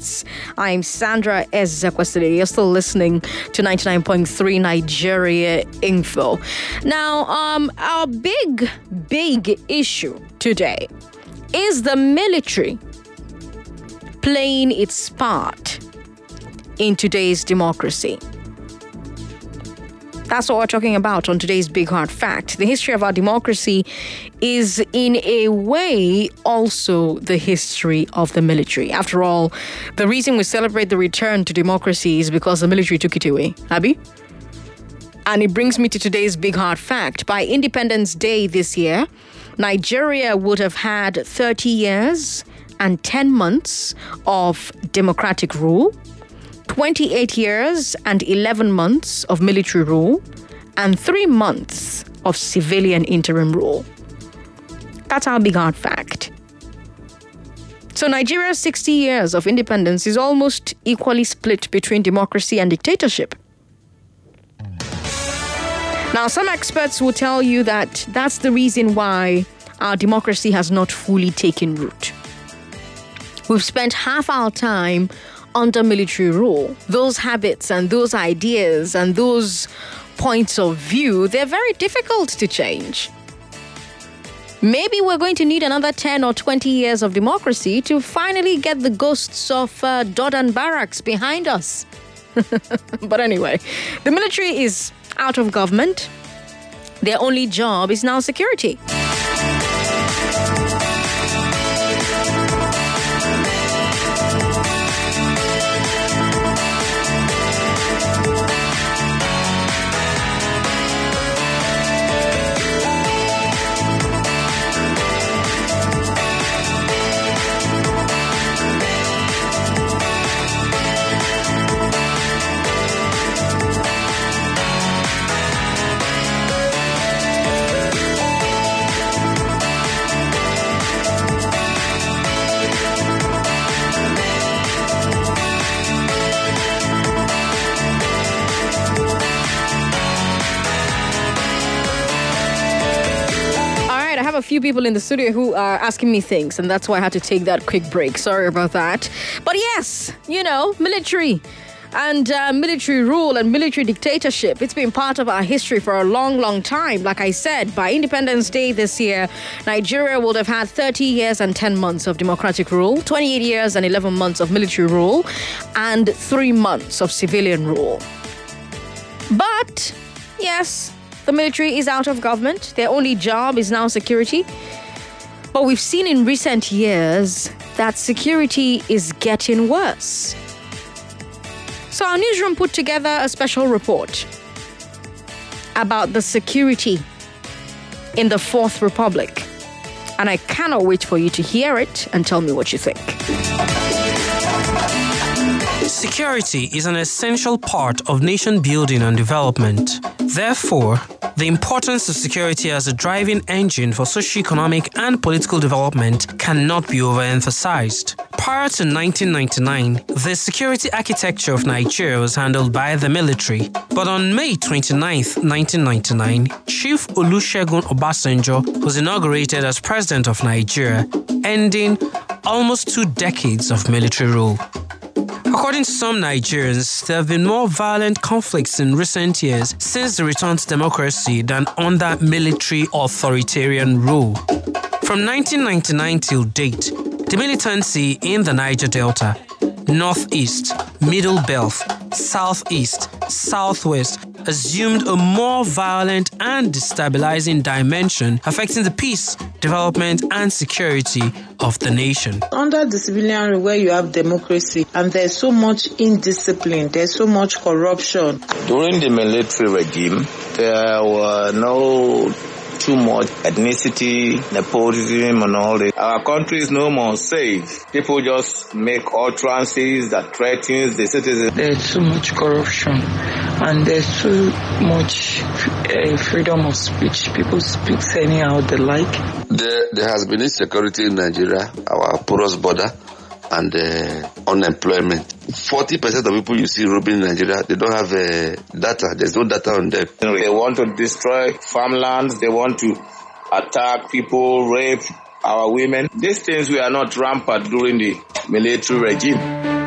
Facts. I'm Sandra Ezekwesili. You're still listening to 99.3 Nigeria Info. Now, um, our big, big issue today is the military playing its part in today's democracy. That's what we're talking about on today's Big Hard Fact. The history of our democracy is, in a way, also the history of the military. After all, the reason we celebrate the return to democracy is because the military took it away. Abby? And it brings me to today's Big Hard Fact. By Independence Day this year, Nigeria would have had 30 years and 10 months of democratic rule 28 years and 11 months of military rule, and three months of civilian interim rule. That's our big hard fact. So, Nigeria's 60 years of independence is almost equally split between democracy and dictatorship. Now, some experts will tell you that that's the reason why our democracy has not fully taken root. We've spent half our time under military rule. Those habits and those ideas and those points of view, they're very difficult to change. Maybe we're going to need another 10 or 20 years of democracy to finally get the ghosts of uh, Dodan barracks behind us. but anyway, the military is out of government. Their only job is now security. People in the studio who are asking me things, and that's why I had to take that quick break. Sorry about that. But yes, you know, military and uh, military rule and military dictatorship. It's been part of our history for a long, long time. Like I said, by Independence Day this year, Nigeria would have had 30 years and 10 months of democratic rule, 28 years and 11 months of military rule, and three months of civilian rule. But, yes, the military is out of government. Their only job is now security. But we've seen in recent years that security is getting worse. So our newsroom put together a special report about the security in the Fourth Republic. And I cannot wait for you to hear it and tell me what you think. Security is an essential part of nation building and development. Therefore, the importance of security as a driving engine for socio-economic and political development cannot be overemphasized. Prior to 1999, the security architecture of Nigeria was handled by the military. But on May 29, 1999, Chief Olusegun Obasanjo was inaugurated as president of Nigeria, ending almost two decades of military rule. According to some Nigerians, there have been more violent conflicts in recent years since the return to democracy than under military authoritarian rule. From 1999 till date, the militancy in the Niger Delta, Northeast, Middle Belt, Southeast, Southwest assumed a more violent and destabilizing dimension affecting the peace, development, and security of the nation. Under the civilian rule, where you have democracy and there's so much indiscipline, there's so much corruption. During the military regime, there were no too much ethnicity, nepotism, and all this. Our country is no more safe. People just make utterances that threatens the citizens. There's too much corruption, and there's too much uh, freedom of speech. People speak anyhow they like. There, there has been insecurity in Nigeria, our porous border and uh, unemployment. 40% of people you see robbing in Nigeria, they don't have uh, data. There's no data on them. They want to destroy farmlands. They want to attack people, rape our women. These things were not rampant during the military regime.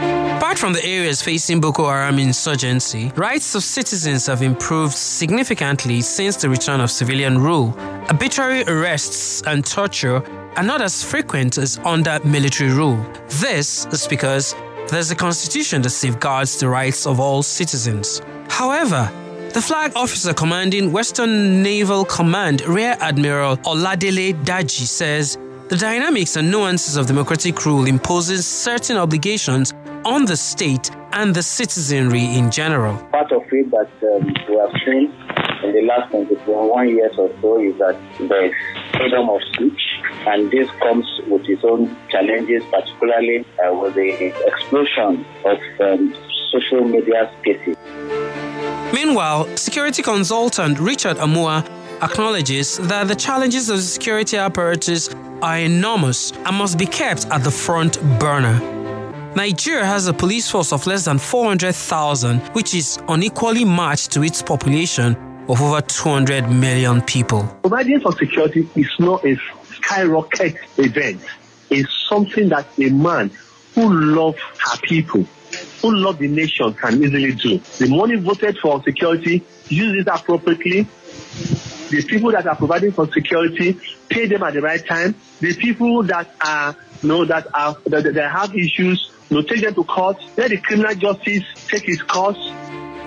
Apart from the areas facing Boko Haram insurgency, rights of citizens have improved significantly since the return of civilian rule. Arbitrary arrests and torture are not as frequent as under military rule. This is because there's a constitution that safeguards the rights of all citizens. However, the flag officer commanding Western Naval Command, Rear Admiral Oladele Daji, says the dynamics and nuances of democratic rule imposes certain obligations on the state and the citizenry in general. Part of it that um, we have seen in the last 21 years or so is that there is freedom of speech, and this comes with its own challenges, particularly uh, with the explosion of um, social media spaces. Meanwhile, security consultant Richard Amua acknowledges that the challenges of the security apparatus are enormous and must be kept at the front burner. Nigeria has a police force of less than 400,000, which is unequally matched to its population of over 200 million people. Providing for security is not a skyrocket event. It's something that a man who loves her people, who loves the nation can easily do. The money voted for security, use it appropriately. The people that are providing for security, pay them at the right time. The people that are know, that are that, that have issues, you know, take them to court. Let the criminal justice take its course.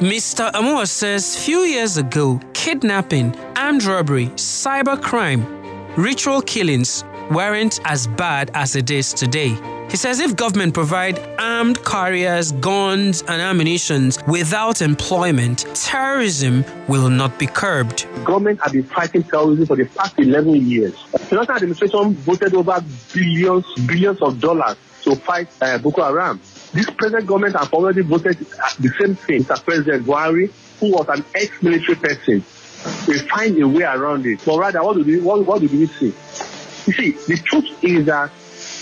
Mr. Amor says few years ago, kidnapping, armed robbery, cybercrime, ritual killings weren't as bad as it is today. He says if government provide armed carriers, guns, and ammunition without employment, terrorism will not be curbed. Government have been fighting terrorism for the past 11 years. The Financial administration voted over billions, billions of dollars to fight uh, Boko Haram. This present government have already voted the same thing. Mr. President Buhari, who was an ex-military person, will find a way around it. But rather, what do we, what, what do we see? You see, the truth is that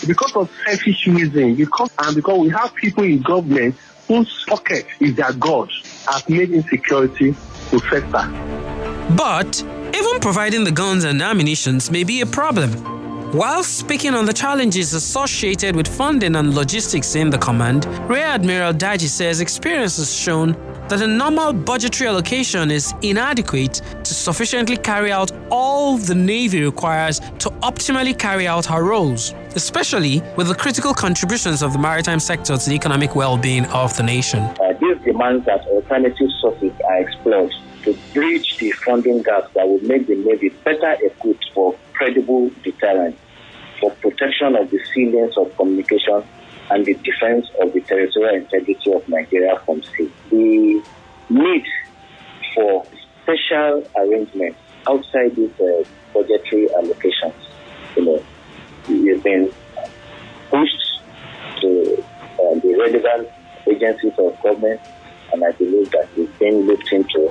because of selfish reason, because and because we have people in government whose pocket is their god, have made insecurity to fester. But even providing the guns and ammunition may be a problem. While speaking on the challenges associated with funding and logistics in the command, Rear Admiral Daji says experience has shown that a normal budgetary allocation is inadequate to sufficiently carry out all the Navy requires to optimally carry out her roles, especially with the critical contributions of the maritime sector to the economic well being of the nation. Uh, this demands that alternative sources are explored to bridge the funding gaps that will make the Navy better equipped for credible deterrence, for protection of the sea of communication, and the defense of the territorial integrity of Nigeria from sea. The need for special arrangements outside these uh, budgetary allocations, you know, has been pushed to uh, the relevant agencies of government, and I believe that being looked into.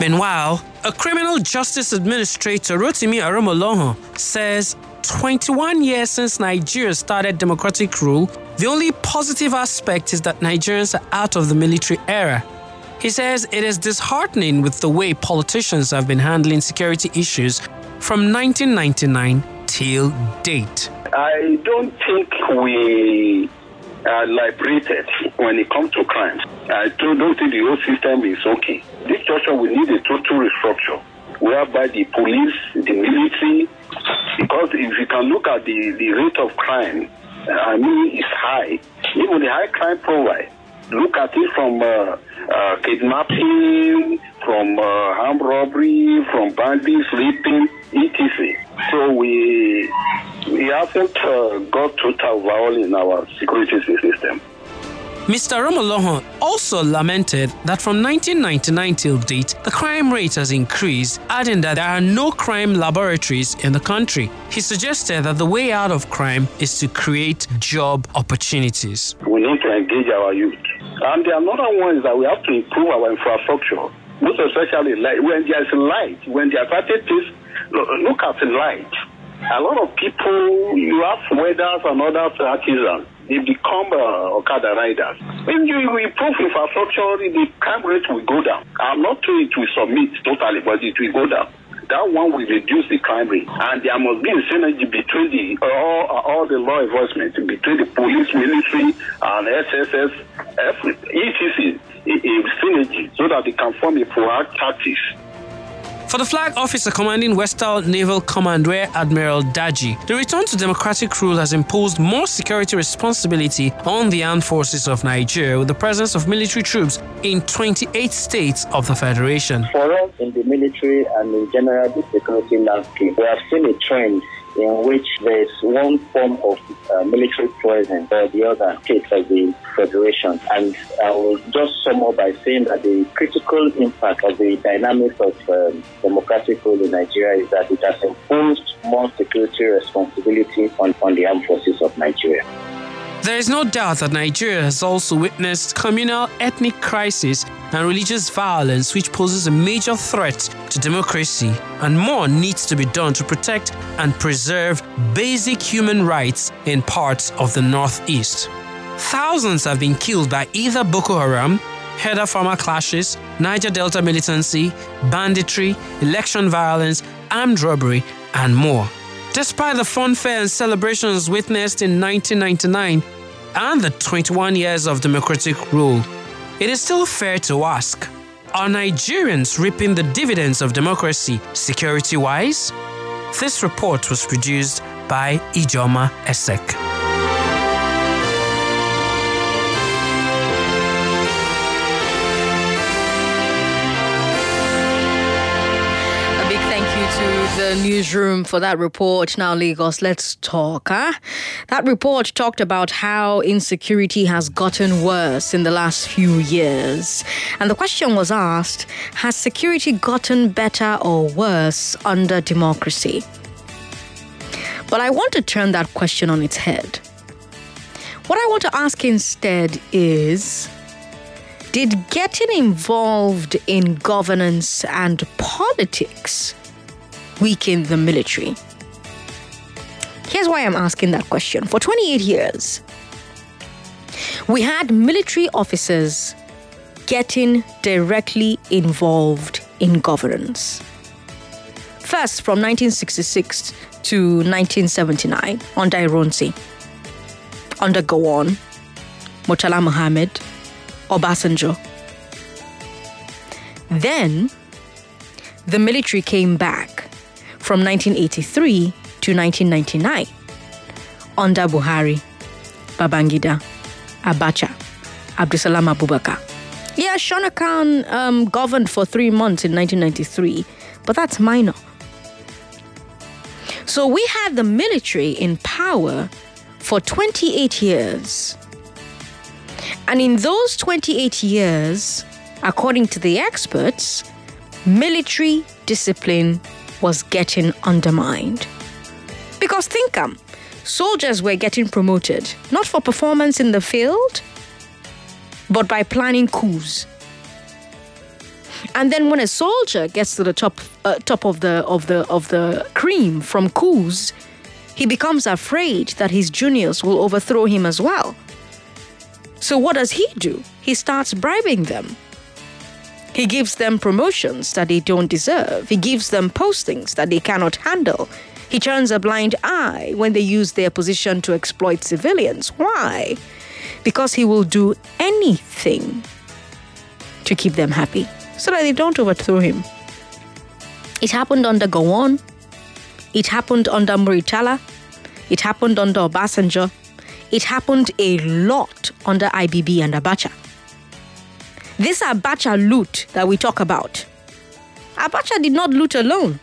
Meanwhile, a criminal justice administrator, Rotimi Aromoloho, says 21 years since Nigeria started democratic rule, the only positive aspect is that Nigerians are out of the military era. He says it is disheartening with the way politicians have been handling security issues from 1999 till date. I don't think we are liberated when it comes to crimes. I don't think the whole system is okay. This structure will need a total restructure whereby the police, the military, because if you can look at the, the rate of crime, uh, I mean, it's high. Even the high crime profile, look at it from uh, uh, kidnapping, from uh, armed robbery, from bandits, raping, etc. So we we haven't uh, got total overhaul in our security system. Mr. Romoloho also lamented that from 1999 till date, the crime rate has increased, adding that there are no crime laboratories in the country. He suggested that the way out of crime is to create job opportunities. We need to engage our youth. And the another one is that we have to improve our infrastructure, most especially light. When there's light, when there are certain things, look at the light. A lot of people, you have welders and other artisans, they become uh, Okada riders. When you improve infrastructure, the crime rate will go down. I'm not saying it will submit totally, but it will go down. that one will reduce the crime rate. And there must be a synergy between the all, all the law enforcement, between the police, military, and SSS, etc. A synergy so that they can form a proactive tactics for the flag officer commanding Western Naval Command, Rear Admiral Daji, the return to democratic rule has imposed more security responsibility on the armed forces of Nigeria with the presence of military troops in 28 states of the Federation. For us in the military and in general the security landscape, we have seen a trend in which there is one form of uh, military presence or the other state of the federation. And I will just sum up by saying that the critical impact of the dynamics of um, democratic rule in Nigeria is that it has imposed more security responsibility on, on the armed forces of Nigeria. There is no doubt that Nigeria has also witnessed communal ethnic crisis and religious violence, which poses a major threat to democracy, and more needs to be done to protect and preserve basic human rights in parts of the Northeast. Thousands have been killed by either Boko Haram, herder farmer clashes, Niger Delta militancy, banditry, election violence, armed robbery, and more. Despite the fanfare and celebrations witnessed in 1999 and the 21 years of democratic rule, it is still fair to ask Are Nigerians reaping the dividends of democracy security wise? This report was produced by Ijoma Esek. Newsroom for that report. Now, Lagos, let's talk. Huh? That report talked about how insecurity has gotten worse in the last few years. And the question was asked Has security gotten better or worse under democracy? But I want to turn that question on its head. What I want to ask instead is Did getting involved in governance and politics weaken the military? Here's why I'm asking that question. For 28 years, we had military officers getting directly involved in governance. First, from 1966 to 1979, under Ironsi, under Gowon, Murtala Mohammed, Obasanjo. Then, the military came back from 1983 to 1999 under Buhari, Babangida, Abacha, Abdulsalam Abubakar. Yeah, Shonekan um, governed for three months in 1993, but that's minor. So we had the military in power for 28 years. And in those 28 years, according to the experts, military discipline was getting undermined. Because think um, soldiers were getting promoted, not for performance in the field, but by planning coups. And then when a soldier gets to the top uh, top of the of the of the cream from coups, he becomes afraid that his juniors will overthrow him as well. So what does he do? He starts bribing them. He gives them promotions that they don't deserve. He gives them postings that they cannot handle. He turns a blind eye when they use their position to exploit civilians. Why? Because he will do anything to keep them happy so that they don't overthrow him. It happened under Gowon. It happened under Muritala. It happened under Obasanjo. It happened a lot under IBB and Abacha. This Abacha loot that we talk about, Abacha did not loot alone.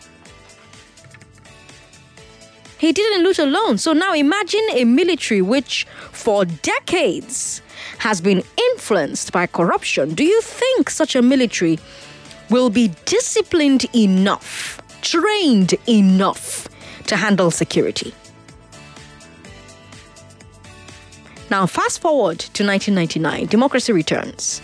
He didn't loot alone. So now imagine a military which, for decades, has been influenced by corruption. Do you think such a military will be disciplined enough, trained enough to handle security? Now, fast forward to 1999, democracy returns.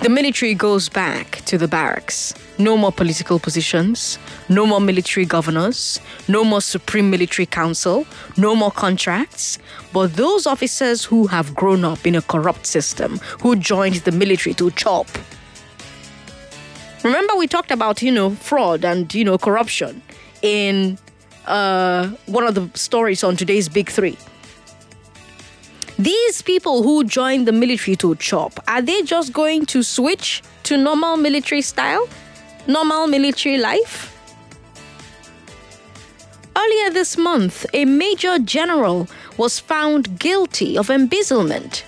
The military goes back to the barracks. No more political positions, no more military governors, no more Supreme Military Council, no more contracts. But those officers who have grown up in a corrupt system, who joined the military to chop, Remember, we talked about, you know, fraud and, you know, corruption in uh, one of the stories on today's Big Three. These people who join the military to chop, are they just going to switch to normal military style? Normal military life? Earlier this month, a major general was found guilty of embezzlement.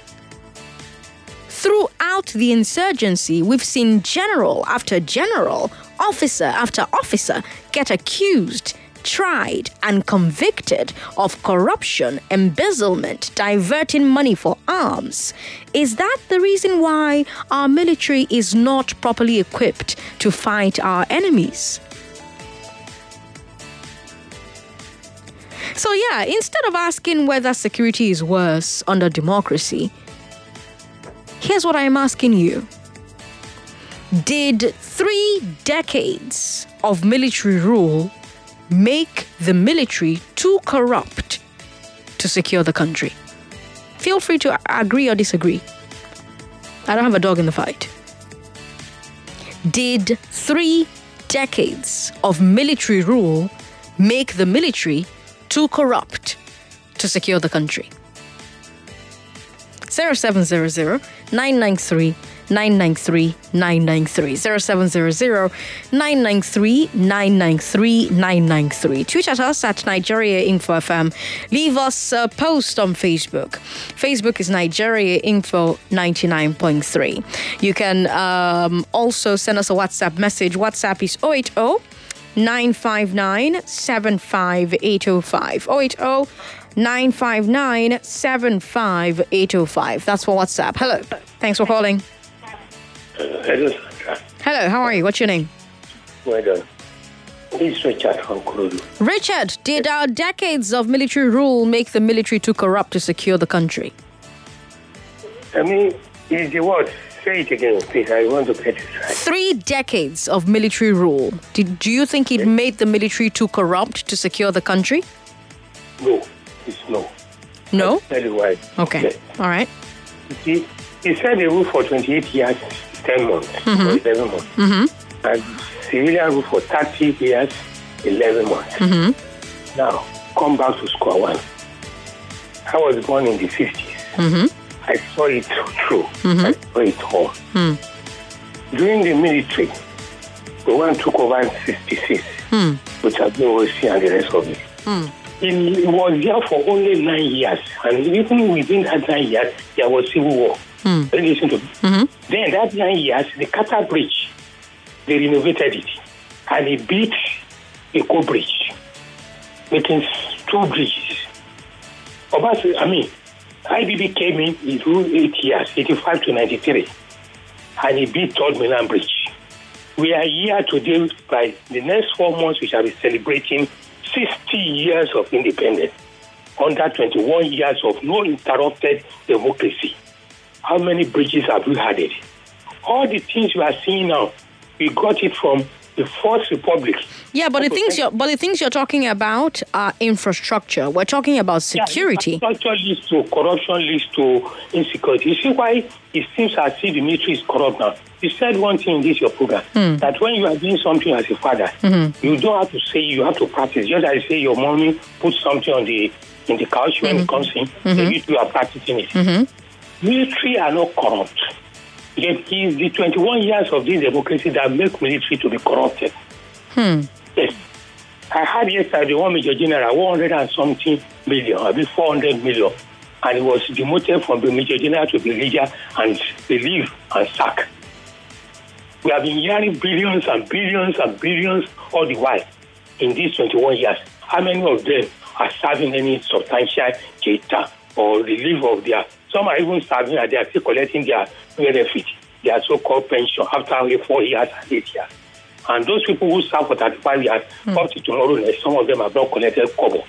Throughout the insurgency, we've seen general after general, officer after officer get accused, tried, and convicted of corruption, embezzlement, diverting money for arms. Is that the reason why our military is not properly equipped to fight our enemies? So, yeah, instead of asking whether security is worse under democracy, here's what I'm asking you Did three decades of military rule make the military too corrupt to secure the country? Feel free to agree or disagree. I don't have a dog in the fight. Did three decades of military rule make the military too corrupt to secure the country? 0700 993 993 993 0700 993 993 993 tweet at us at Nigeria Info FM leave us a post on Facebook Facebook is Nigeria Info 99.3 you can um, also send us a WhatsApp message WhatsApp is 080 959 75805 080 959 75805. That's for WhatsApp. Hello. Thanks for calling. Hello, Hello, how are you? What's your name? well done. Is Richard from Kurudu. Richard, did our decades of military rule make the military too corrupt to secure the country? I mean, is the word. Say it again, please. I want to get it right. Three decades of military rule. Did, do you think it made the military too corrupt to secure the country? No, it's no. No? Tell you why. Okay. Yes. All right. You see, he said they rule for 28 years, 10 months, Mhm. or 11 months. Mm-hmm. And civilian rule for 30 years, 11 months. Mm-hmm. Now, come back to square one. I was born in the 50s. Mm-hmm. I saw it through. Mhm. I saw it all. Hmm. During the military, the one took over in 66, Hmm. which has been OC and the rest of it. It was there for only nine years. And even within that nine years, there was civil war. Hmm. Listen to me. Then that nine years, the Carter Bridge, they renovated it. And they built Eko bridge, making two bridges. Obas, I mean, IBB came in, he ruled eight years, 85 to 93. And he built Third Mainland Bridge. We are here today, by the next four months, we shall be celebrating 60 years of independence under 21 years of no interrupted democracy. How many bridges have we had it? All the things we are seeing now, we got it from the Fourth Republic. Yeah, but the things you're but the things you're talking about are infrastructure. We're talking about security. Yeah, infrastructure leads to corruption, leads to insecurity. You see why it seems as if the military is corrupt now. You said one thing in this your program Hmm. that when you are doing something as a father, Mhm. you don't have to say you have to practice. Just as I say your mommy put something on the in the couch when it comes in, Mhm. then you two are practicing it. Military are not corrupt. It is the 21 years of this democracy that make military to be corrupted. Hmm. Yes. I had yesterday one major general, 100 and something million, I mean 400 million. And he was demoted from the major general to the leader and relieved and sacked. We have been hearing billions and billions and billions all the while in these 21 years. How many of them are serving any substantial data or relief of their, some are even serving and they are still collecting their benefit, their so-called pension after only four years and eight years. And those people who serve for 35 years, up to tomorrow, some of them have not collected cover.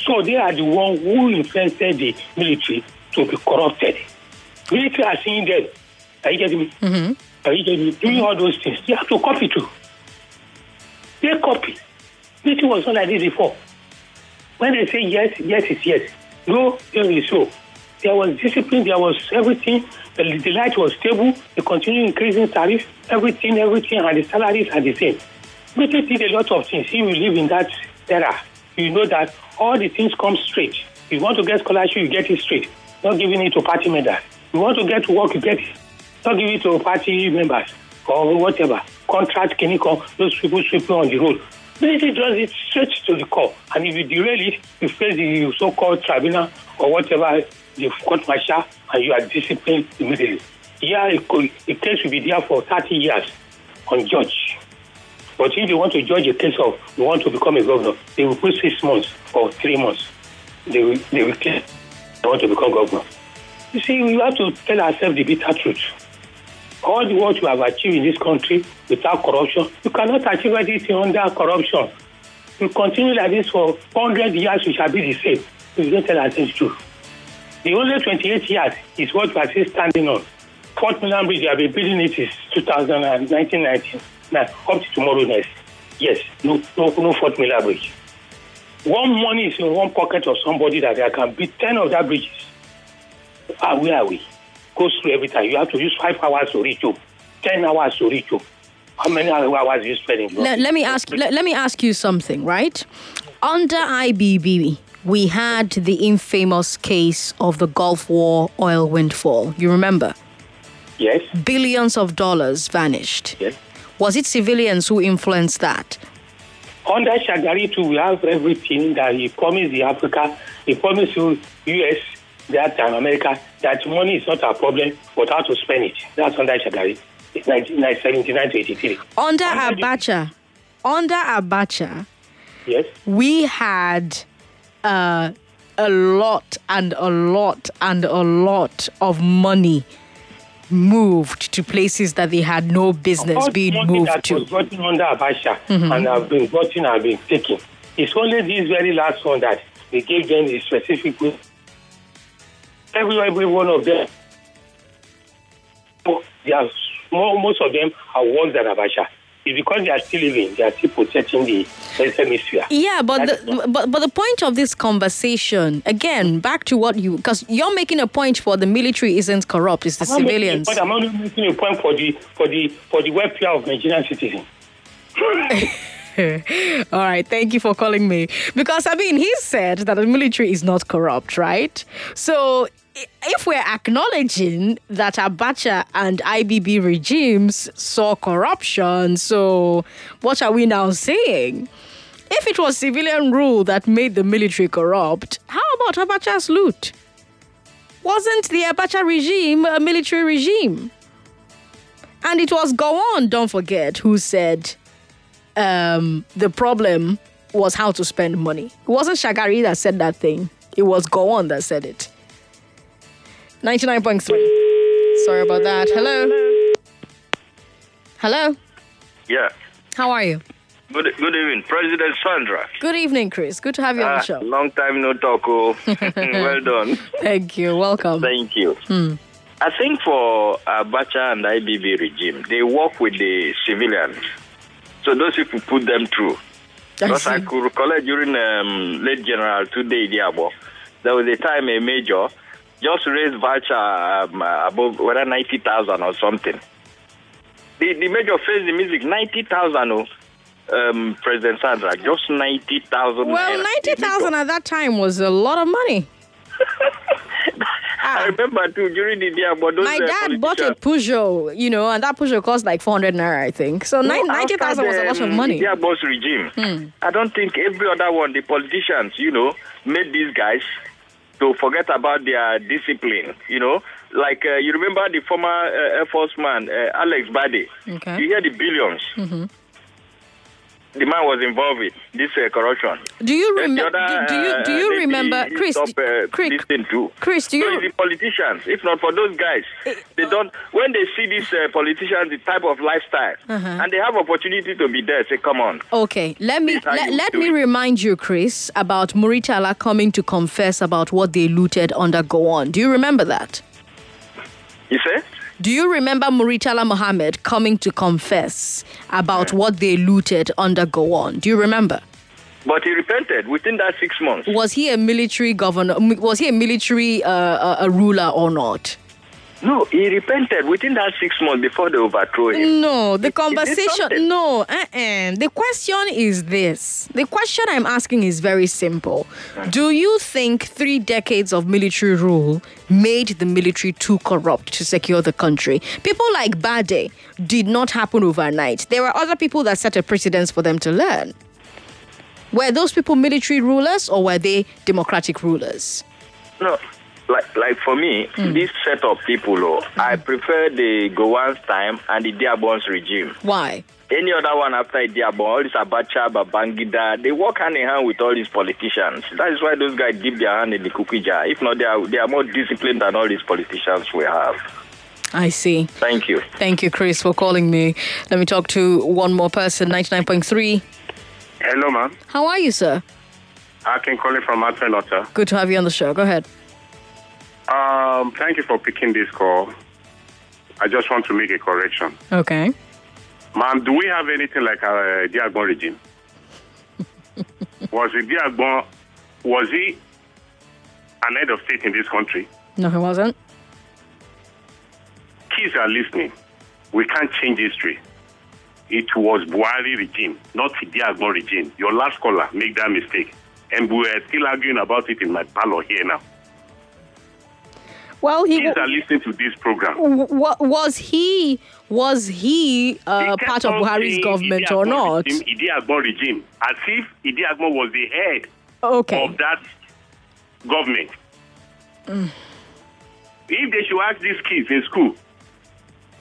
So they are the ones who influenced the military to be corrupted. Military are seeing them. Are you getting me? Mm-hmm. Are you getting me? Doing all those things. They have to copy too. They copy. Military was not like this before. When they say yes, yes is yes. No, no is so. There was discipline, there was everything. The, the light was stable. They continue increasing tariff, everything, everything, and the salaries are the same. Military did a lot of things. If you live in that era, you know that all the things come straight. You want to get scholarship, you get it straight. Not giving it to party members. You want to get work, you get it. Not giving it to party members or whatever. Contract, chemical, those people sweeping on the road. Military does it straight to the core. And if you derail it, you face the so-called tribunal or whatever, the court martial, and you are disciplined immediately. Yeah, a, a case will be there for 30 years on judge. But if you want to judge a case of you want to become a governor, they will put six months or three months. They will, they will claim they want to become governor. You see, we have to tell ourselves the bitter truth. All the what you have achieved in this country without corruption, you cannot achieve anything under corruption. You continue like this for 100 years, we shall be the same. We don't tell ourselves the truth. The only 28 years is what we are still standing on. Fourth Mainland Bridge, we have been building it since 2000 and 1990. Now, up to tomorrow next. Yes, no, no, no Fourth Mainland Bridge. One money is in one pocket of somebody that there can be 10 of that bridges. Ah, where are we? Goes through every time. You have to use five hours to reach you, 10 hours to reach you. How many hours are you spending? Let, let me ask. Let, let me ask you something. Right, under IBB, we had the infamous case of the Gulf War oil windfall. You remember? Yes. Billions of dollars vanished. Yes. Was it civilians who influenced that? Under Shagari too, we have everything that he promised the Africa, he promised to US that time America that money is not a problem, but how to spend it. That's under Shagari. It's 1979 to 83. Under Abacha, under Abacha, Yes. we had uh, a lot and a lot and a lot of money moved to places that they had no business being moved that to. was gotten under Abacha Mhm. and have been gotten and been taken. It's only this very last one that they gave them the specific. Every, every one of them, they are most of them are worse than Abacha. It's because they are still living, they are still protecting the hemisphere. Yeah, but the, but but the point of this conversation again, back to what you because you're making a point for the military isn't corrupt, it's the I'm not making a civilians. point, I'm only making a point for the for the for the welfare of Nigerian citizens. All right, thank you for calling me. Because, I mean, he said that the military is not corrupt, right? So, if we're acknowledging that Abacha and IBB regimes saw corruption, so what are we now saying? If it was civilian rule that made the military corrupt, how about Abacha's loot? Wasn't the Abacha regime a military regime? And it was Gowon, don't forget, who said um, the problem was how to spend money. It wasn't Shagari that said that thing. It was Gowon that said it. 99.3. Sorry about that. Hello. Hello. Yeah. How are you? Good, good evening, President Sandra. Good evening, Chris. Good to have you on Ah, the show. long time no talk. Oh, well done. Thank you. Welcome. Thank you. Hmm. I think for Abacha and IBB regime, they work with the civilians. So those people put them through. I Because I see. could recollect during um, late General Today Diabo, there was a time a major just raised voucher um, above whether 90,000 or something. The, the major faced the music 90,000, oh, um, President Sandra, just 90,000. Well, 90,000 at that time was a lot of money. I remember too during the Diabo, those My uh, dad bought a Peugeot, you know, and that Peugeot cost like 400 naira, I think. So No, 90,000 was a lot of money. Yeah, boss regime. Hmm. I don't think every other one, the politicians, you know, made these guys to forget about their discipline. You know, like uh, you remember the former uh, Air Force man, uh, Alex Badeh. Okay. You hear the 1000000000s Mhm. The man was involved in this uh, corruption. Do you remember? Do, you do uh, you lady, remember, Chris? stopped, uh, thing too. Chris, do you? it's the politicians. If not for those guys, they don't. When they see these uh, politicians, the type of lifestyle, Uh-huh. and they have opportunity to be there, say, "Come on." Okay, let me let, let me it. remind you, Chris, about Muritala coming to confess about what they looted under Gowon. Do you remember that? You say? Do you remember Muritala Mohammed coming to confess about what they looted under Gowon? Do you remember? But he repented within that six months. Was he a military governor? Was he a military uh, uh, a ruler or not? No, he repented within that six months before they overthrow him. No, the conversation. No, uh-uh. the question is this. The question I'm asking is very simple. Do you think three decades of military rule made the military too corrupt to secure the country? People like Badeh did not happen overnight. There were other people that set a precedence for them to learn. Were those people military rulers or were they democratic rulers? No, like like for me, hmm. this set of people, oh, I prefer the Gowan's time and the Diabon's regime. Why? Any other one after Diabon, all this Abacha, Babangida, they work hand in hand with all these politicians. That is why those guys dip their hand in the cookie jar. If not, they are, they are more disciplined than all these politicians we have. I see. Thank you. Thank you, Chris, for calling me. Let me talk to one more person, 99.3. Hello, ma'am. How are you, sir? I can call you from Atlanta. Good to have you on the show. Go ahead. Um, thank you for picking this call. I just want to make a correction. Okay. Ma'am, do we have anything like a Diagbon regime? was it Diagbon, was he an head of state in this country? No, he wasn't. Kids are listening. We can't change history. It was Buhari regime, not Diagbon regime. Your last caller made that mistake. And we are still arguing about it in my parlor here now. Well, he Kids are listening to this program. w- was he was he uh, They part of Buhari's government Idi or not? Regime, Idi Agbon regime, as if Idiagbon was the head Okay. of that government. Mm. If they should ask these kids in school,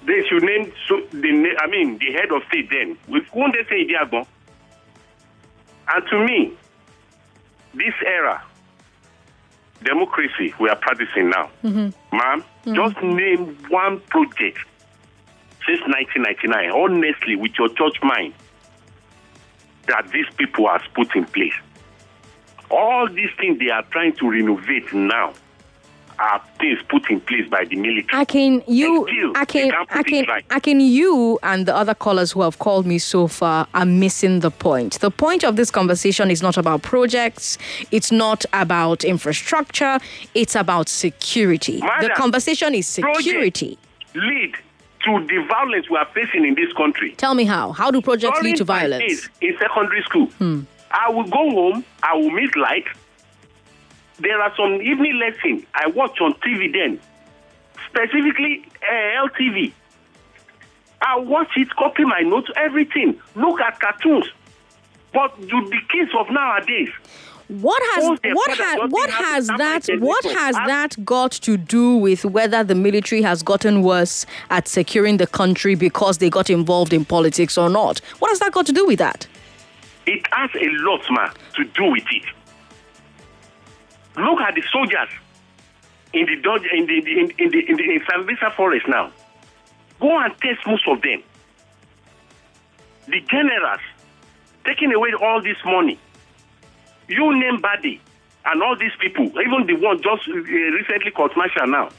they should name so the I mean the head of state. Then won't they say Idiagbon? And to me, this era, democracy we are practicing now, Mm-hmm. ma'am, just name one project since 1999, honestly, with your church mind, that these people have put in place. All these things they are trying to renovate now are things put in place by the military. Akin, you, still, they Akin, can't put it Akin, right. Akin, you and the other callers who have called me so far are missing the point. The point of this conversation is not about projects. It's not about infrastructure. It's about security. the conversation is security. Lead to the violence we are facing in this country. Tell me how. How do projects lead to violence? in secondary school, hmm. I will go home, I will meet light. There are some evening lessons I watch on TV then, specifically uh, LTV. I watch it, copy my notes, everything. Look at cartoons. But do the kids of nowadays, What has what what has that what has that got to do with whether the military has gotten worse at securing the country because they got involved in politics or not? What has that got to do with that? it has a lot, man, to do with it. Look at the soldiers in the in the in, in the in the in Sambisa forest now. Go and test most of them. The generals taking away all this money. You name Badeh and all these people, even the one just uh, recently court martial now.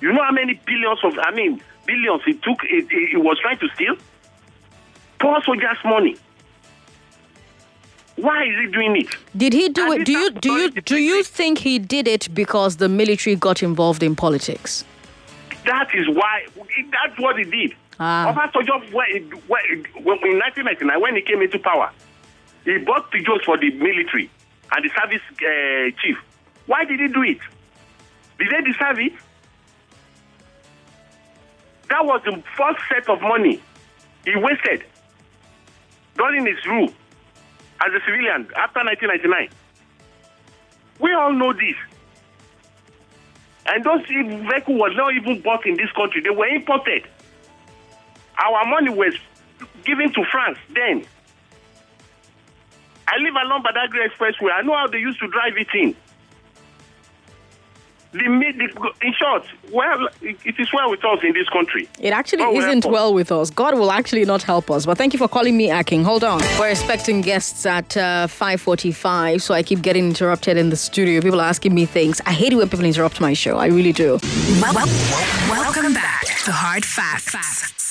You know how many billions of I mean billions it took it, it, it was trying to steal? Poor soldiers' money. Why is he doing it? Did he do And it? Do you do you do you think he did it because the military got involved in politics? That is why. That's what he did. Ah. Obasanjo, when, when, when, in 1999, when he came into power, he bought Peugeots for the military and the service uh, chief. Why did he do it? Did they deserve it? That was the first set of money he wasted during his rule as a civilian after 1999. We all know this. And those vehicles were not even bought in this country, they were imported. Our money was given to France then. I live along Badagry Expressway. I know how they used to drive it in. The, mi- the, in short, well, it it is well with us in this country. It actually God isn't well with us. God will actually not help us. But thank you for calling me Akin. Hold on. We're expecting guests at uh, 5.45, so I keep getting interrupted in the studio. People are asking me things. I hate it when people interrupt my show. I really do. Well, well, welcome back to Hard Facts. Here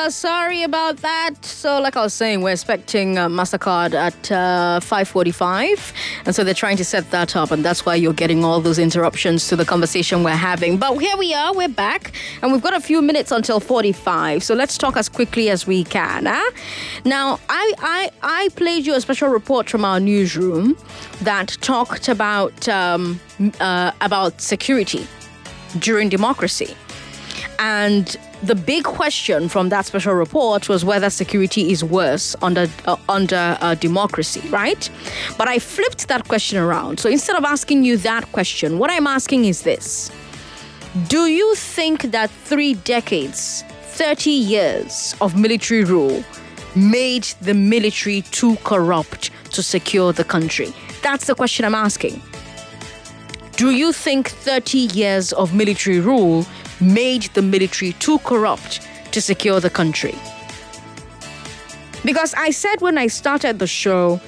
Lagos. Sorry about that. So, like I was saying, we're expecting uh, Mastercard at uh, 5:45, and so they're trying to set that up, and that's why you're getting all those interruptions to the conversation we're having. But here we are, we're back, and we've got a few minutes until 45. So let's talk as quickly as we can. Huh? Now, I I I played you a special report from our newsroom that talked about um, uh, about security during democracy. And the big question from that special report was whether security is worse under uh, under uh, democracy, right? But I flipped that question around. So instead of asking you that question, what I'm asking is this: Do you think that three decades, 30 years of military rule made the military too corrupt to secure the country? That's the question I'm asking. Do you think 30 years of military rule made the military too corrupt to secure the country? Because I said when I started the show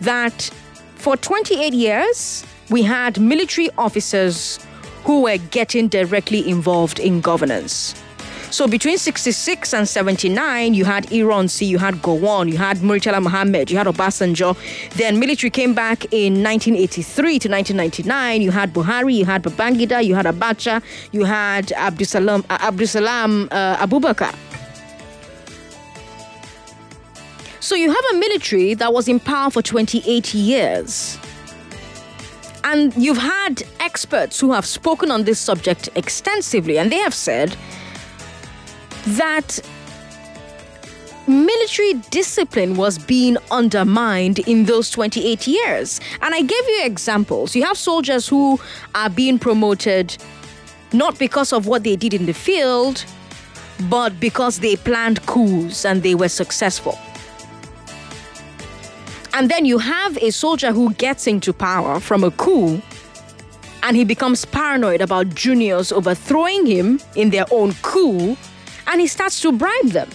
that for 28 years, we had military officers who were getting directly involved in governance. So between 66 and 79, you had Ironsi, you had Gowon, you had Muritala Mohammed, you had Obasanjo. Then military came back in 1983 to 1999. You had Buhari, you had Babangida, you had Abacha, you had Abdusalam, uh, Abdusalam uh, Abubakar. So you have a military that was in power for 28 years. And you've had experts who have spoken on this subject extensively, and they have said that military discipline was being undermined in those 28 years. And I gave you examples. You have soldiers who are being promoted not because of what they did in the field, but because they planned coups and they were successful. And then you have a soldier who gets into power from a coup and he becomes paranoid about juniors overthrowing him in their own coup and he starts to bribe them.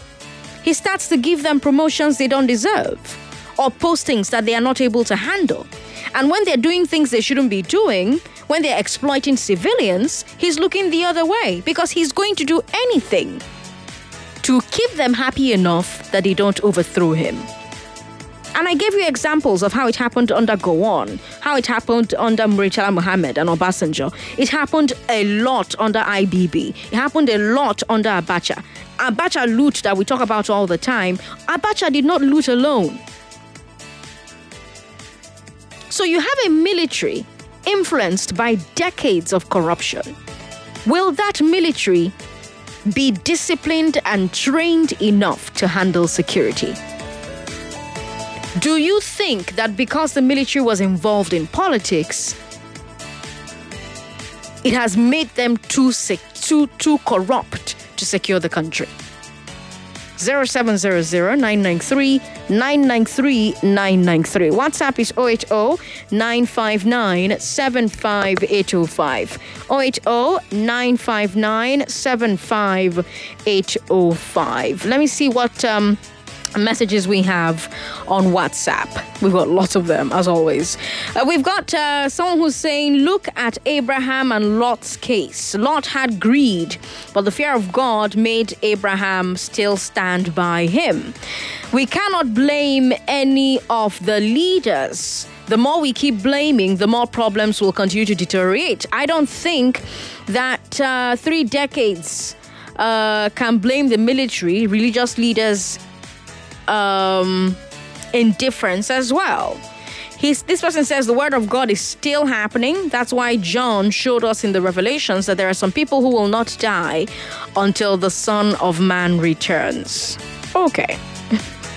He starts to give them promotions they don't deserve or postings that they are not able to handle. And when they're doing things they shouldn't be doing, when they're exploiting civilians, he's looking the other way because he's going to do anything to keep them happy enough that they don't overthrow him. And I gave you examples of how it happened under Gowon, how it happened under Muritala Mohammed and Obasanjo. It happened a lot under IBB. It happened a lot under Abacha. Abacha loot that we talk about all the time, Abacha did not loot alone. So you have a military influenced by decades of corruption. Will that military be disciplined and trained enough to handle security? Do you think that because the military was involved in politics, it has made them too sick, too too corrupt to secure the country? 0700-993-993-993. WhatsApp is 080-959-75805. 080-959-75805. Let me see what um, messages we have on WhatsApp. We've got lots of them, as always. Uh, we've got uh, someone who's saying, Look at Abraham and Lot's case. Lot had greed, but the fear of God made Abraham still stand by him. We cannot blame any of the leaders. The more we keep blaming, the more problems will continue to deteriorate. I don't think that uh, three decades uh, can blame the military, religious leaders um, indifference as well. He's, this person says the word of God is still happening. That's why John showed us in the Revelations that there are some people who will not die until the Son of Man returns. Okay.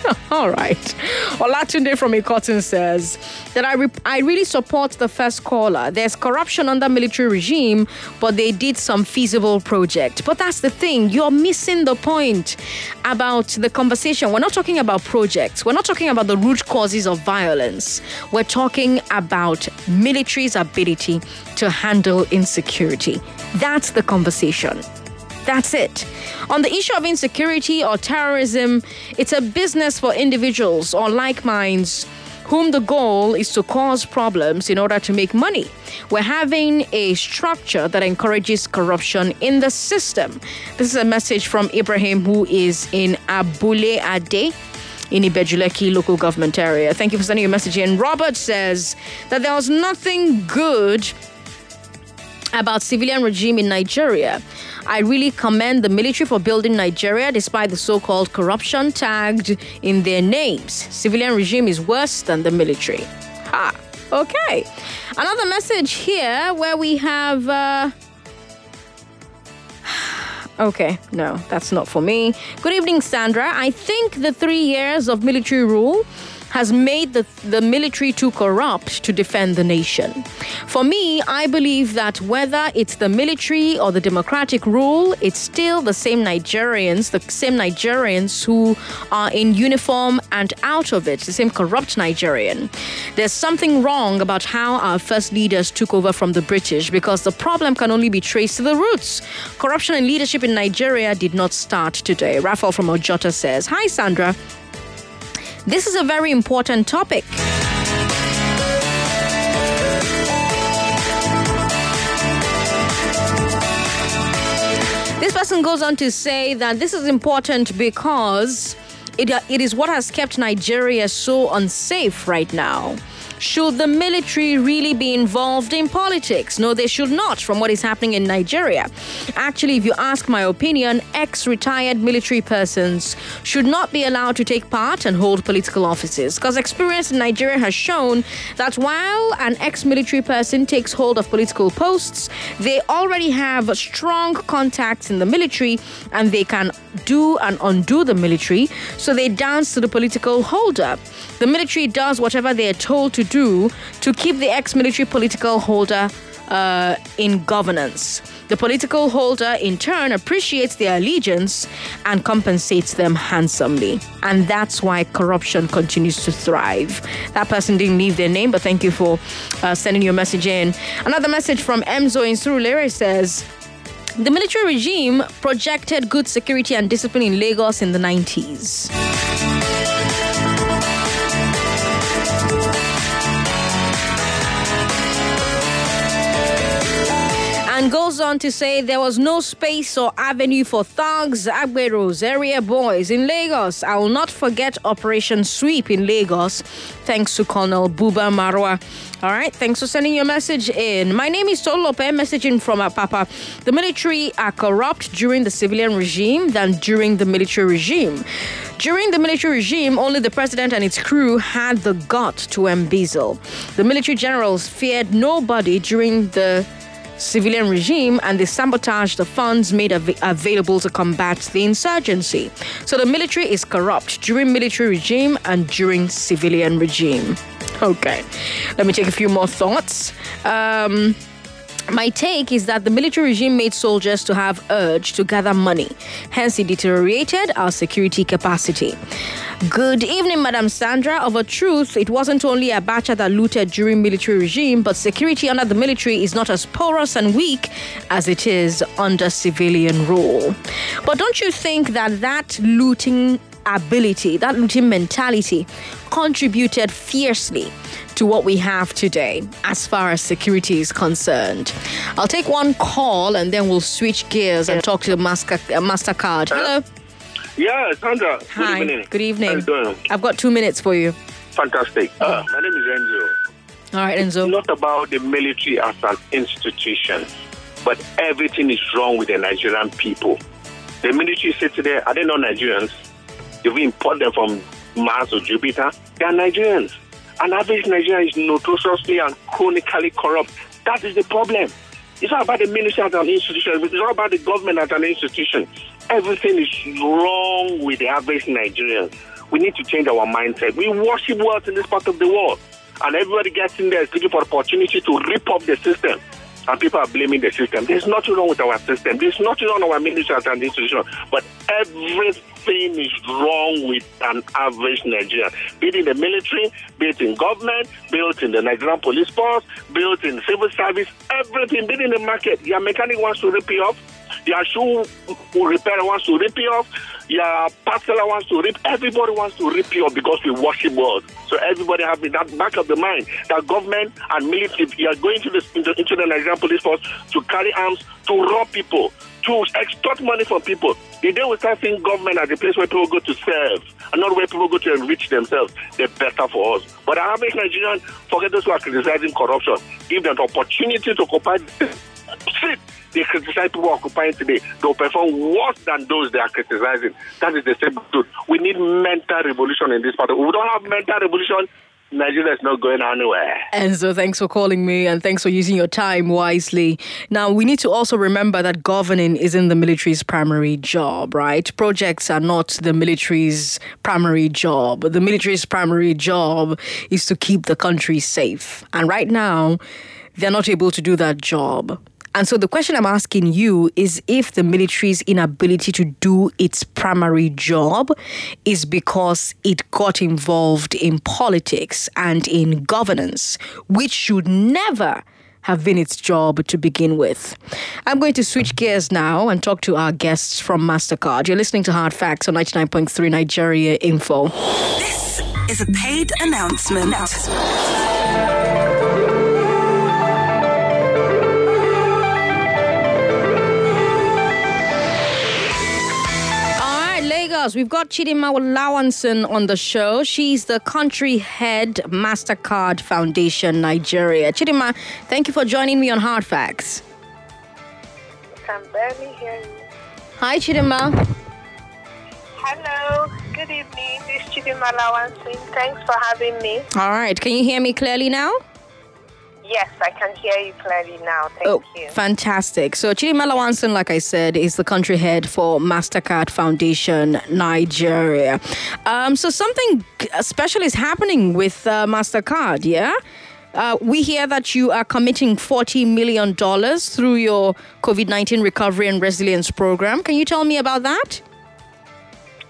All right. Olatunde from Ikotun says that I, re- I really support the first caller. There's corruption under military regime, but they did some feasible project. But that's the thing. You're missing the point about the conversation. We're not talking about projects. We're not talking about the root causes of violence. We're talking about military's ability to handle insecurity. That's the conversation. That's it. On the issue of insecurity or terrorism, it's a business for individuals or like minds whom the goal is to cause problems in order to make money. We're having a structure that encourages corruption in the system. This is a message from Ibrahim, who is in Abule Ade in Ibeju-Lekki local government area. Thank you for sending your message in. Robert says that there was nothing good about civilian regime in Nigeria. I really commend the military for building Nigeria despite the so-called corruption tagged in their names. Civilian regime is worse than the military. Ha. Okay. Another message here where we have uh, Okay, no, that's not for me. Good evening, Sandra. I think the three years of military rule has made the, the military too corrupt to defend the nation. For me, I believe that whether it's the military or the democratic rule, it's still the same Nigerians, the same Nigerians who are in uniform and out of it, the same corrupt Nigerian. There's something wrong about how our first leaders took over from the British because the problem can only be traced to the roots. Corruption and leadership in Nigeria did not start today. Raphael from Ojota says, Hi, Sandra. This is a very important topic. This person goes on to say that this is important because it, it is what has kept Nigeria so unsafe right now. Should the military really be involved in politics? No, they should not, from what is happening in Nigeria. Actually, if you ask my opinion, ex retired military persons should not be allowed to take part and hold political offices. Because experience in Nigeria has shown that while an ex military person takes hold of political posts, they already have strong contacts in the military and they can do and undo the military. So they dance to the political holder. The military does whatever they are told to do to keep the ex military political holder uh, in governance. The political holder, in turn, appreciates their allegiance and compensates them handsomely. And that's why corruption continues to thrive. That person didn't leave their name, but thank you for uh, sending your message in. Another message from Emzo in Surulere says, the military regime projected good security and discipline in Lagos in the 90s. And goes on to say there was no space or avenue for thugs, agberos, area boys in Lagos. I will not forget Operation Sweep in Lagos, thanks to Colonel Buba Marwa. All right, thanks for sending your message in. My name is Tolope, messaging from Apapa. The military are corrupt during the civilian regime than during the military regime. During the military regime, only the president and its crew had the gut to embezzle. The military generals feared nobody during the civilian regime and they sabotaged the funds made av- available to combat the insurgency. So the military is corrupt during military regime and during civilian regime. Okay, let me take a few more thoughts. Um, my take is that the military regime made soldiers to have urge to gather money. Hence, it deteriorated our security capacity. Good evening, Madam Sandra. Of a truth, it wasn't only Abacha that looted during military regime, but security under the military is not as porous and weak as it is under civilian rule. But don't you think that that looting ability, that looting mentality, contributed fiercely to what we have today as far as security is concerned. I'll take one call and then we'll switch gears and talk to the Master, uh, MasterCard. Hello. Yeah, Sandra. Hi. Good evening. Good evening. How you doing? I've got two minutes for you. Fantastic. Uh, my name is Enzo. All right, Enzo. It's not about the military as an institution, but everything is wrong with the Nigerian people. The military sits there. Are they not Nigerians? If we import them from Mars or Jupiter, they are Nigerians. An average Nigerian is notoriously and chronically corrupt. That is the problem. It's not about the military as an institution. It's not about the government as an institution. Everything is wrong with the average Nigerian. We need to change our mindset. We worship wealth in this part of the world. And everybody gets in there is looking for opportunity to rip up the system. And people are blaming the system. There's nothing wrong with our system. There's nothing wrong with our military and an institution. But everything is wrong with an average Nigerian. Be it in the military, be it in government, be it in the Nigerian police force, be it in civil service, everything, be it in the market. Your mechanic wants to rip you off. Your shoe repairer wants to rip you off. Your parceller wants to rip. Everybody wants to rip you because we worship God. So everybody have that back of the mind that government and military, are going to the, into, into the Nigerian police force to carry arms to rob people, to extort money from people. The day we start seeing government as a place where people go to serve and not where people go to enrich themselves, they're better for us. But the average Nigerian, forget those who are criticizing corruption, give them the opportunity to occupy sit. They criticize people occupying today. They'll perform worse than those they are criticizing. That is the same truth. We need mental revolution in this part. We don't have mental revolution, Nigeria is not going anywhere. Enzo, thanks for calling me and thanks for using your time wisely. Now, we need to also remember that governing isn't the military's primary job, right? Projects are not the military's primary job. The military's primary job is to keep the country safe. And right now, they're not able to do that job. And so the question I'm asking you is if the military's inability to do its primary job is because it got involved in politics and in governance, which should never have been its job to begin with. I'm going to switch gears now and talk to our guests from MasterCard. You're listening to Hard Facts on 99.3 Nigeria Info. This is a paid announcement. All Lagos, we've got Chidinma Lawanson on the show. She's the country head MasterCard Foundation Nigeria. Chidinma, thank you for joining me on Hard Facts. I can barely hear you. Hi, Chidinma. Hello, good evening. This is Chidinma Lawanson. Thanks for having me. All right, can you hear me clearly now? Yes, I can hear you clearly now. Thank Oh, you. fantastic. So, Chidinma Lawanson, like I said, is the country head for MasterCard Foundation Nigeria. Um, so, something special is happening with uh, MasterCard, yeah? Uh, we hear that you are committing $40 million through your COVID 19 recovery and resilience program. Can you tell me about that?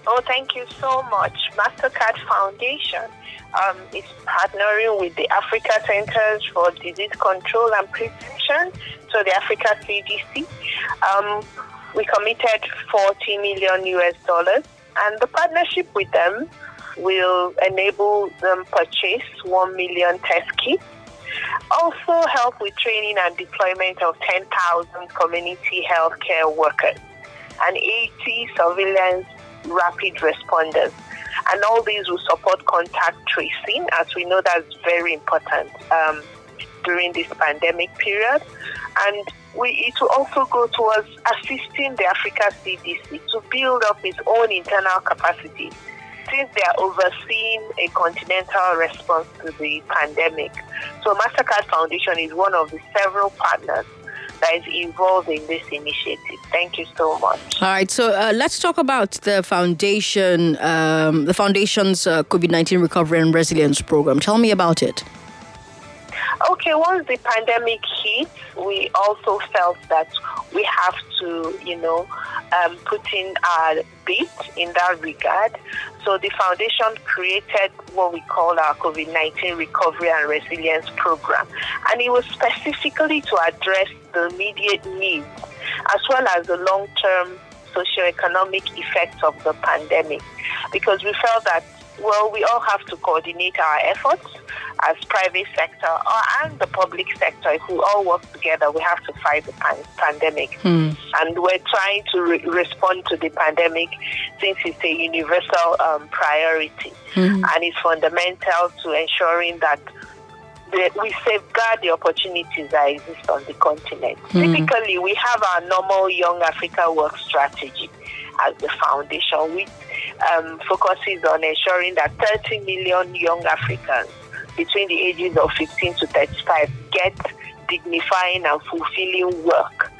Oh, thank you so much. MasterCard Foundation um, is partnering with the Africa Centers for Disease Control and Prevention, so the Africa CDC. Um, we committed 40 million US dollars, and the partnership with them will enable them purchase 1 million test kits. Also, help with training and deployment of 10,000 community healthcare workers and 80 surveillance rapid responders. And all these will support contact tracing, as we know that's very important um, during this pandemic period. And we, it will also go towards assisting the Africa CDC to build up its own internal capacity since they are overseeing a continental response to the pandemic. So MasterCard Foundation is one of the several partners is involved in this initiative. Thank you so much. All right, so uh, let's talk about the foundation, um, the foundation's uh, COVID 19 recovery and resilience program. Tell me about it. Okay, once the pandemic hit, we also felt that we have to, you know, um, put in our bit in that regard. So the foundation created what we call our COVID 19 recovery and resilience program. And it was specifically to address the immediate needs as well as the long term socioeconomic effects of the pandemic. Because we felt that, well, we all have to coordinate our efforts as private sector or, and the public sector. If we all work together, we have to fight the pan- pandemic. And we're trying to re- respond to the pandemic since it's a universal um, priority and it's fundamental to ensuring that the, we safeguard the opportunities that exist on the continent. Mhm. Typically, we have our normal Young Africa work strategy as the foundation, which um, focuses on ensuring that 30 million young Africans between the ages of 15 to 35 get dignifying and fulfilling work.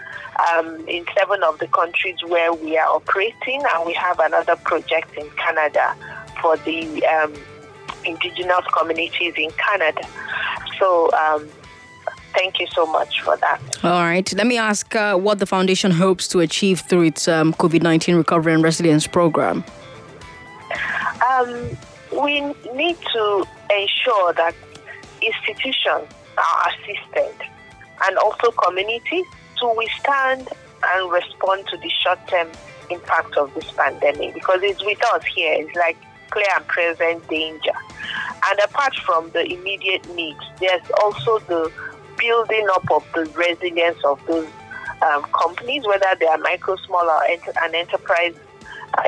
Um, in seven of the countries where we are operating, and we have another project in Canada for the um, indigenous communities in Canada. So, um, thank you so much for that. All right, let me ask uh, what the foundation hopes to achieve through its um, COVID 19 recovery and resilience program. We need to ensure that institutions are assisted and also communities to withstand and respond to the short-term impact of this pandemic because it's with us here. It's like clear and present danger. And apart from the immediate needs, there's also the building up of the resilience of those um, companies, whether they are micro, small, or enter- and enterprise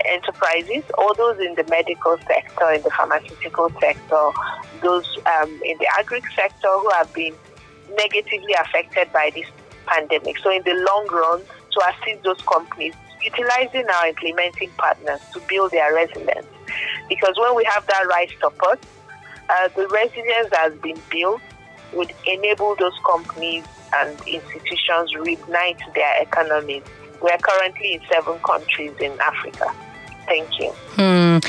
enterprises, or those in the medical sector, in the pharmaceutical sector, those um, in the agri sector who have been negatively affected by this pandemic. So, in the long run, to assist those companies, utilizing our implementing partners to build their resilience. Because when we have that right support, uh, the resilience that has been built would enable those companies and institutions reignite their economies. We are currently in seven countries in Africa. Thank you. Hmm.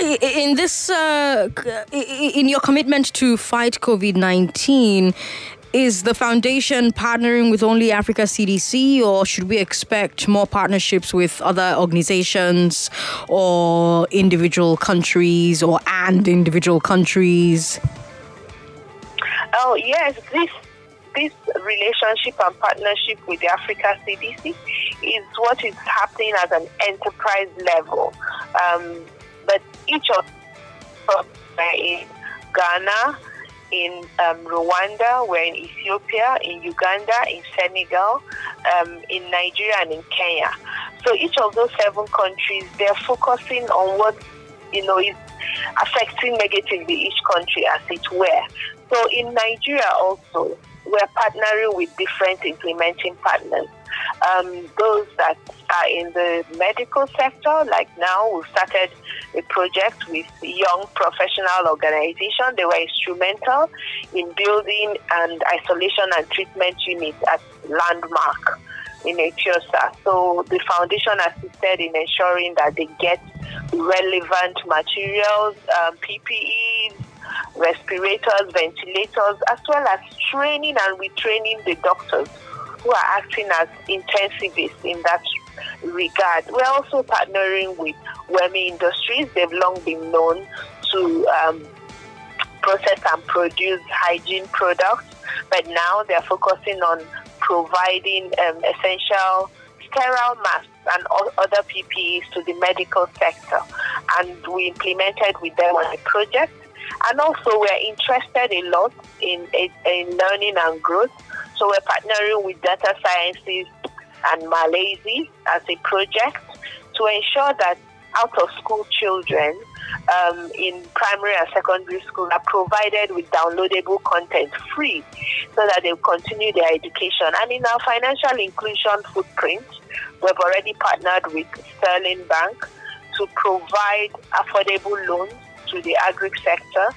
In this, uh, in your commitment to fight COVID 19, is the foundation partnering with only Africa CDC, or should we expect more partnerships with other organizations or individual countries or and individual countries? Oh yes, this this relationship and partnership with the Africa CDC is what is happening at an enterprise level. Um, but each of in Ghana, in um, Rwanda, we're in Ethiopia, in Uganda, in Senegal, um, in Nigeria, and in Kenya. So each of those seven countries, they're focusing on what you know is affecting negatively each country, as it were. So in Nigeria also, we're partnering with different implementing partners. Um, those that are in the medical sector, like now we've started a project with young professional organization. They were instrumental in building an isolation and treatment unit at Landmark in Eti-Osa. So the foundation assisted in ensuring that they get relevant materials, um, PPEs, respirators, ventilators, as well as training and retraining the doctors who are acting as intensivists in that regard. We're also partnering with WeMy Industries. They've long been known to um, process and produce hygiene products, but now they're focusing on providing um, essential sterile masks and other PPEs to the medical sector. And we implemented with them on a project. And also, we're interested a lot in, in learning and growth. So, we're partnering with Data Sciences and Malaysia as a project to ensure that out of school children um, in primary and secondary school are provided with downloadable content free so that they continue their education. And in our financial inclusion footprint, we've already partnered with Sterling Bank to provide affordable loans to the agri sector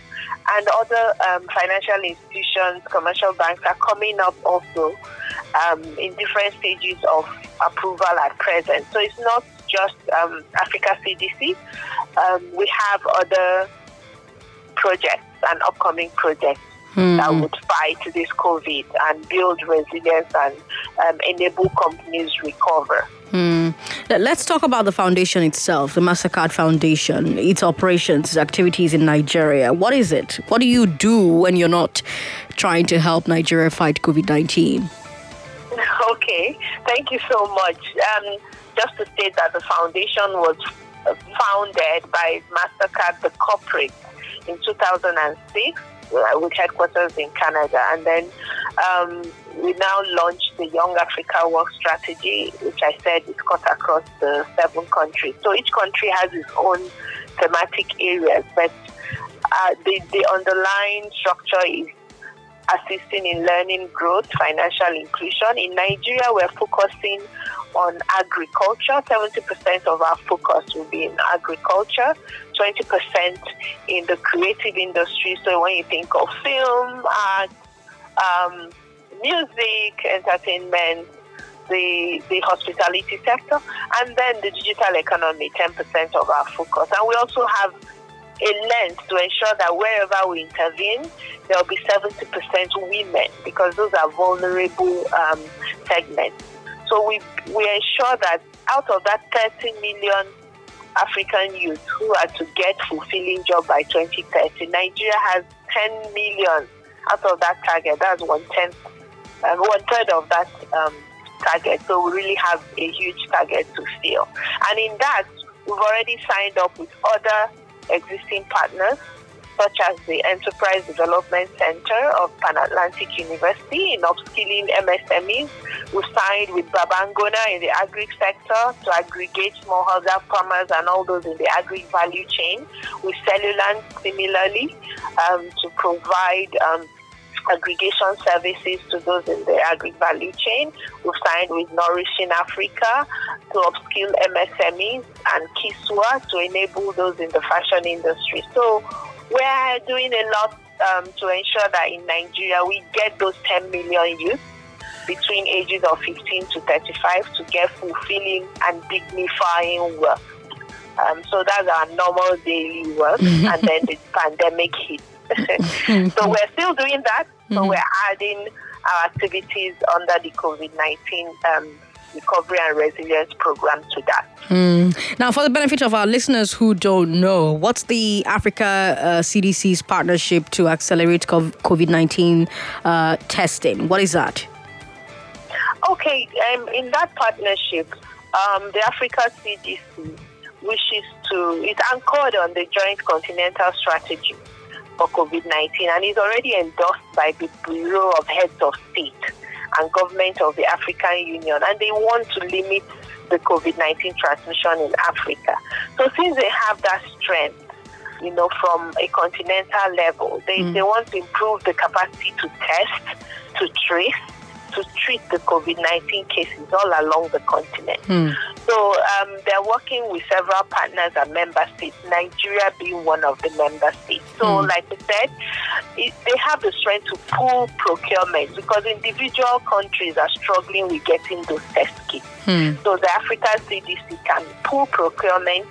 and other um, financial institutions, commercial banks are coming up also um, in different stages of approval at present. So it's not just um, Africa CDC. Um, we have other projects and upcoming projects mm. that would fight this COVID and build resilience and um, enable companies recover. Hmm. Let's talk about the foundation itself, the MasterCard Foundation, its operations, its activities in Nigeria. What is it? What do you do when you're not trying to help Nigeria fight COVID 19? Okay, thank you so much. Um, just to state that the foundation was founded by MasterCard, the corporate, in 2006 uh, with headquarters in Canada. And then um, we now launched the Young Africa Work Strategy, which I said is cut across the seven countries. So each country has its own thematic areas, but uh, the, the underlying structure is assisting in learning growth, financial inclusion. In Nigeria, we're focusing on agriculture. 70% of our focus will be in agriculture, 20% in the creative industry. So when you think of film, art, um, music, entertainment, the, the hospitality sector, and then the digital economy, 10% of our focus. And we also have a lens to ensure that wherever we intervene, there will be 70% women because those are vulnerable um, segments. So we, we ensure that out of that 30 million African youth who are to get fulfilling job by 2030, Nigeria has 10 million out of that target. That's one tenth, um, one third of that um, target. So we really have a huge target to fill. And in that, we've already signed up with other existing partners such as the Enterprise Development Center of Pan Atlantic University in upskilling MSMEs. We signed with Babban Gona in the agri sector to aggregate smallholder farmers and all those in the agri value chain. With Cellulant similarly um, to provide um, aggregation services to those in the agri value chain. We've signed with Nourishing Africa to upskill MSMEs and Kiswa to enable those in the fashion industry. So we're doing a lot um, to ensure that in Nigeria we get those 10 million youth between ages of 15 to 35 to get fulfilling and dignifying work. Um, so that's our normal daily work, and then the pandemic hit. so we're still doing that, but Mhm. we're adding our activities under the COVID 19 um, recovery and resilience program to that. Hmm. Now, for the benefit of our listeners who don't know, what's the Africa uh, CDC's partnership to accelerate COVID 19 uh, testing? What is that? Okay, um, in that partnership, um, the Africa CDC wishes to, it's anchored on the Joint Continental Strategy for COVID 19 and is already endorsed by the Bureau of Heads of State and Government of the African Union, and they want to limit the COVID 19 transmission in Africa. So, since they have that strength, you know, from a continental level, they, mm. they want to improve the capacity to test, to trace, to treat the COVID 19 cases all along the continent. So um, they're working with several partners and member states, Nigeria being one of the member states. So, Mm. like I said, it, they have the strength to pool procurement because individual countries are struggling with getting those test kits. So the Africa CDC can pool procurement,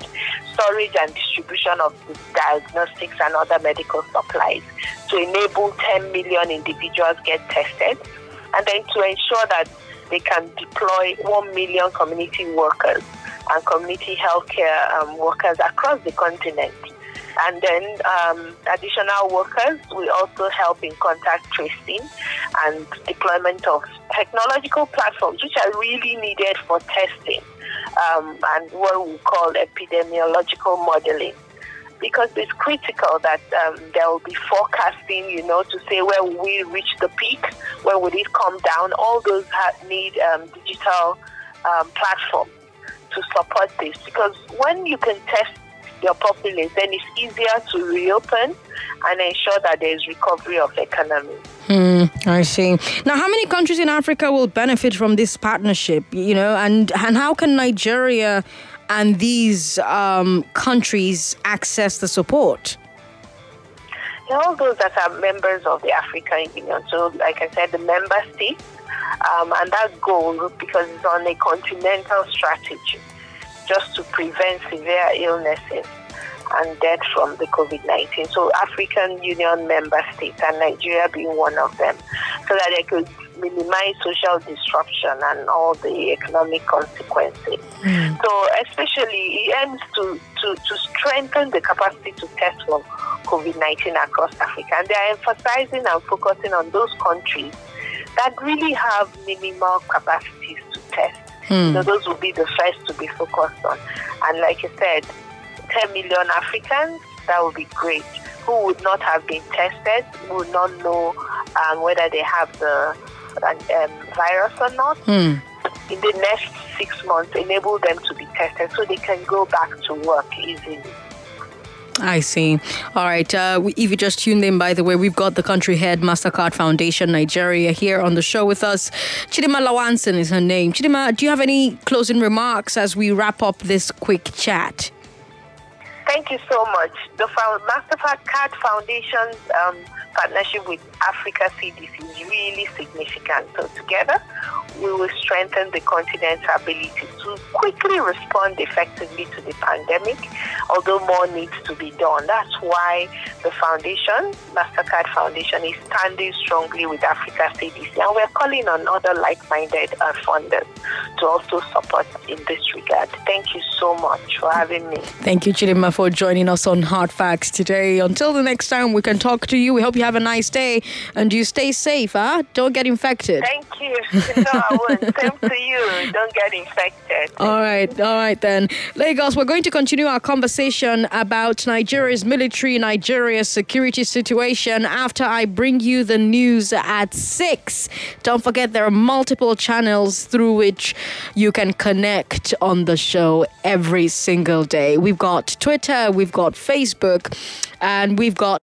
storage and distribution of the diagnostics and other medical supplies to enable 10 million individuals get tested and then to ensure that they can deploy 1 million community workers and community healthcare um, workers across the continent. And then um, additional workers will also help in contact tracing and deployment of technological platforms, which are really needed for testing um, and what we call epidemiological modeling. Because it's critical that um, there will be forecasting, you know, to say where we reach the peak, where will it come down. All those need um, digital um, platforms to support this. Because when you can test your populace, then it's easier to reopen and ensure that there is recovery of the economy. Hmm, I see. Now, how many countries in Africa will benefit from this partnership? You know, and and how can Nigeria and these um, countries access the support? all those that are members of the African Union. So, like I said, the member states, um, and that goal, because it's on a continental strategy, just to prevent severe illnesses and death from the COVID 19. So, African Union member states, and Nigeria being one of them, so that they could minimize social disruption and all the economic consequences. So, especially, it aims to, to, to strengthen the capacity to test for COVID 19 across Africa. And they are emphasizing and focusing on those countries that really have minimal capacities to test. Hmm. So, those will be the first to be focused on. And like I said, 10 million Africans, that would be great. Who would not have been tested, would not know um, whether they have the um, virus or not Hmm. in the next six months enable them to be tested so they can go back to work easily. I see. All right. Uh, we- if you just tuned in, by the way, we've got the country head, MasterCard Foundation Nigeria, here on the show with us. Chidinma Lawanson is her name. Chidinma, do you have any closing remarks as we wrap up this quick chat? Thank you so much. The Mastercard Foundation's um, partnership with Africa CDC is really significant. So together, we will strengthen the continent's ability to quickly respond effectively to the pandemic, although more needs to be done. That's why the foundation, Mastercard Foundation, is standing strongly with Africa CDC, and we're calling on other like-minded uh, funders to also support in this regard. Thank you so much for having me. Thank you, Chidinma, for joining us on Hard Facts today. Until the next time we can talk to you, we hope you have a nice day and you stay safe, huh? Don't get infected. Thank you. To you. Don't get infected. All right, all right then. Lagos, we're going to continue our conversation about Nigeria's military, Nigeria's security situation after I bring you the news at 6. Don't forget there are multiple channels through which you can connect on the show every single day. We've got Twitter, we've got Facebook, and we've got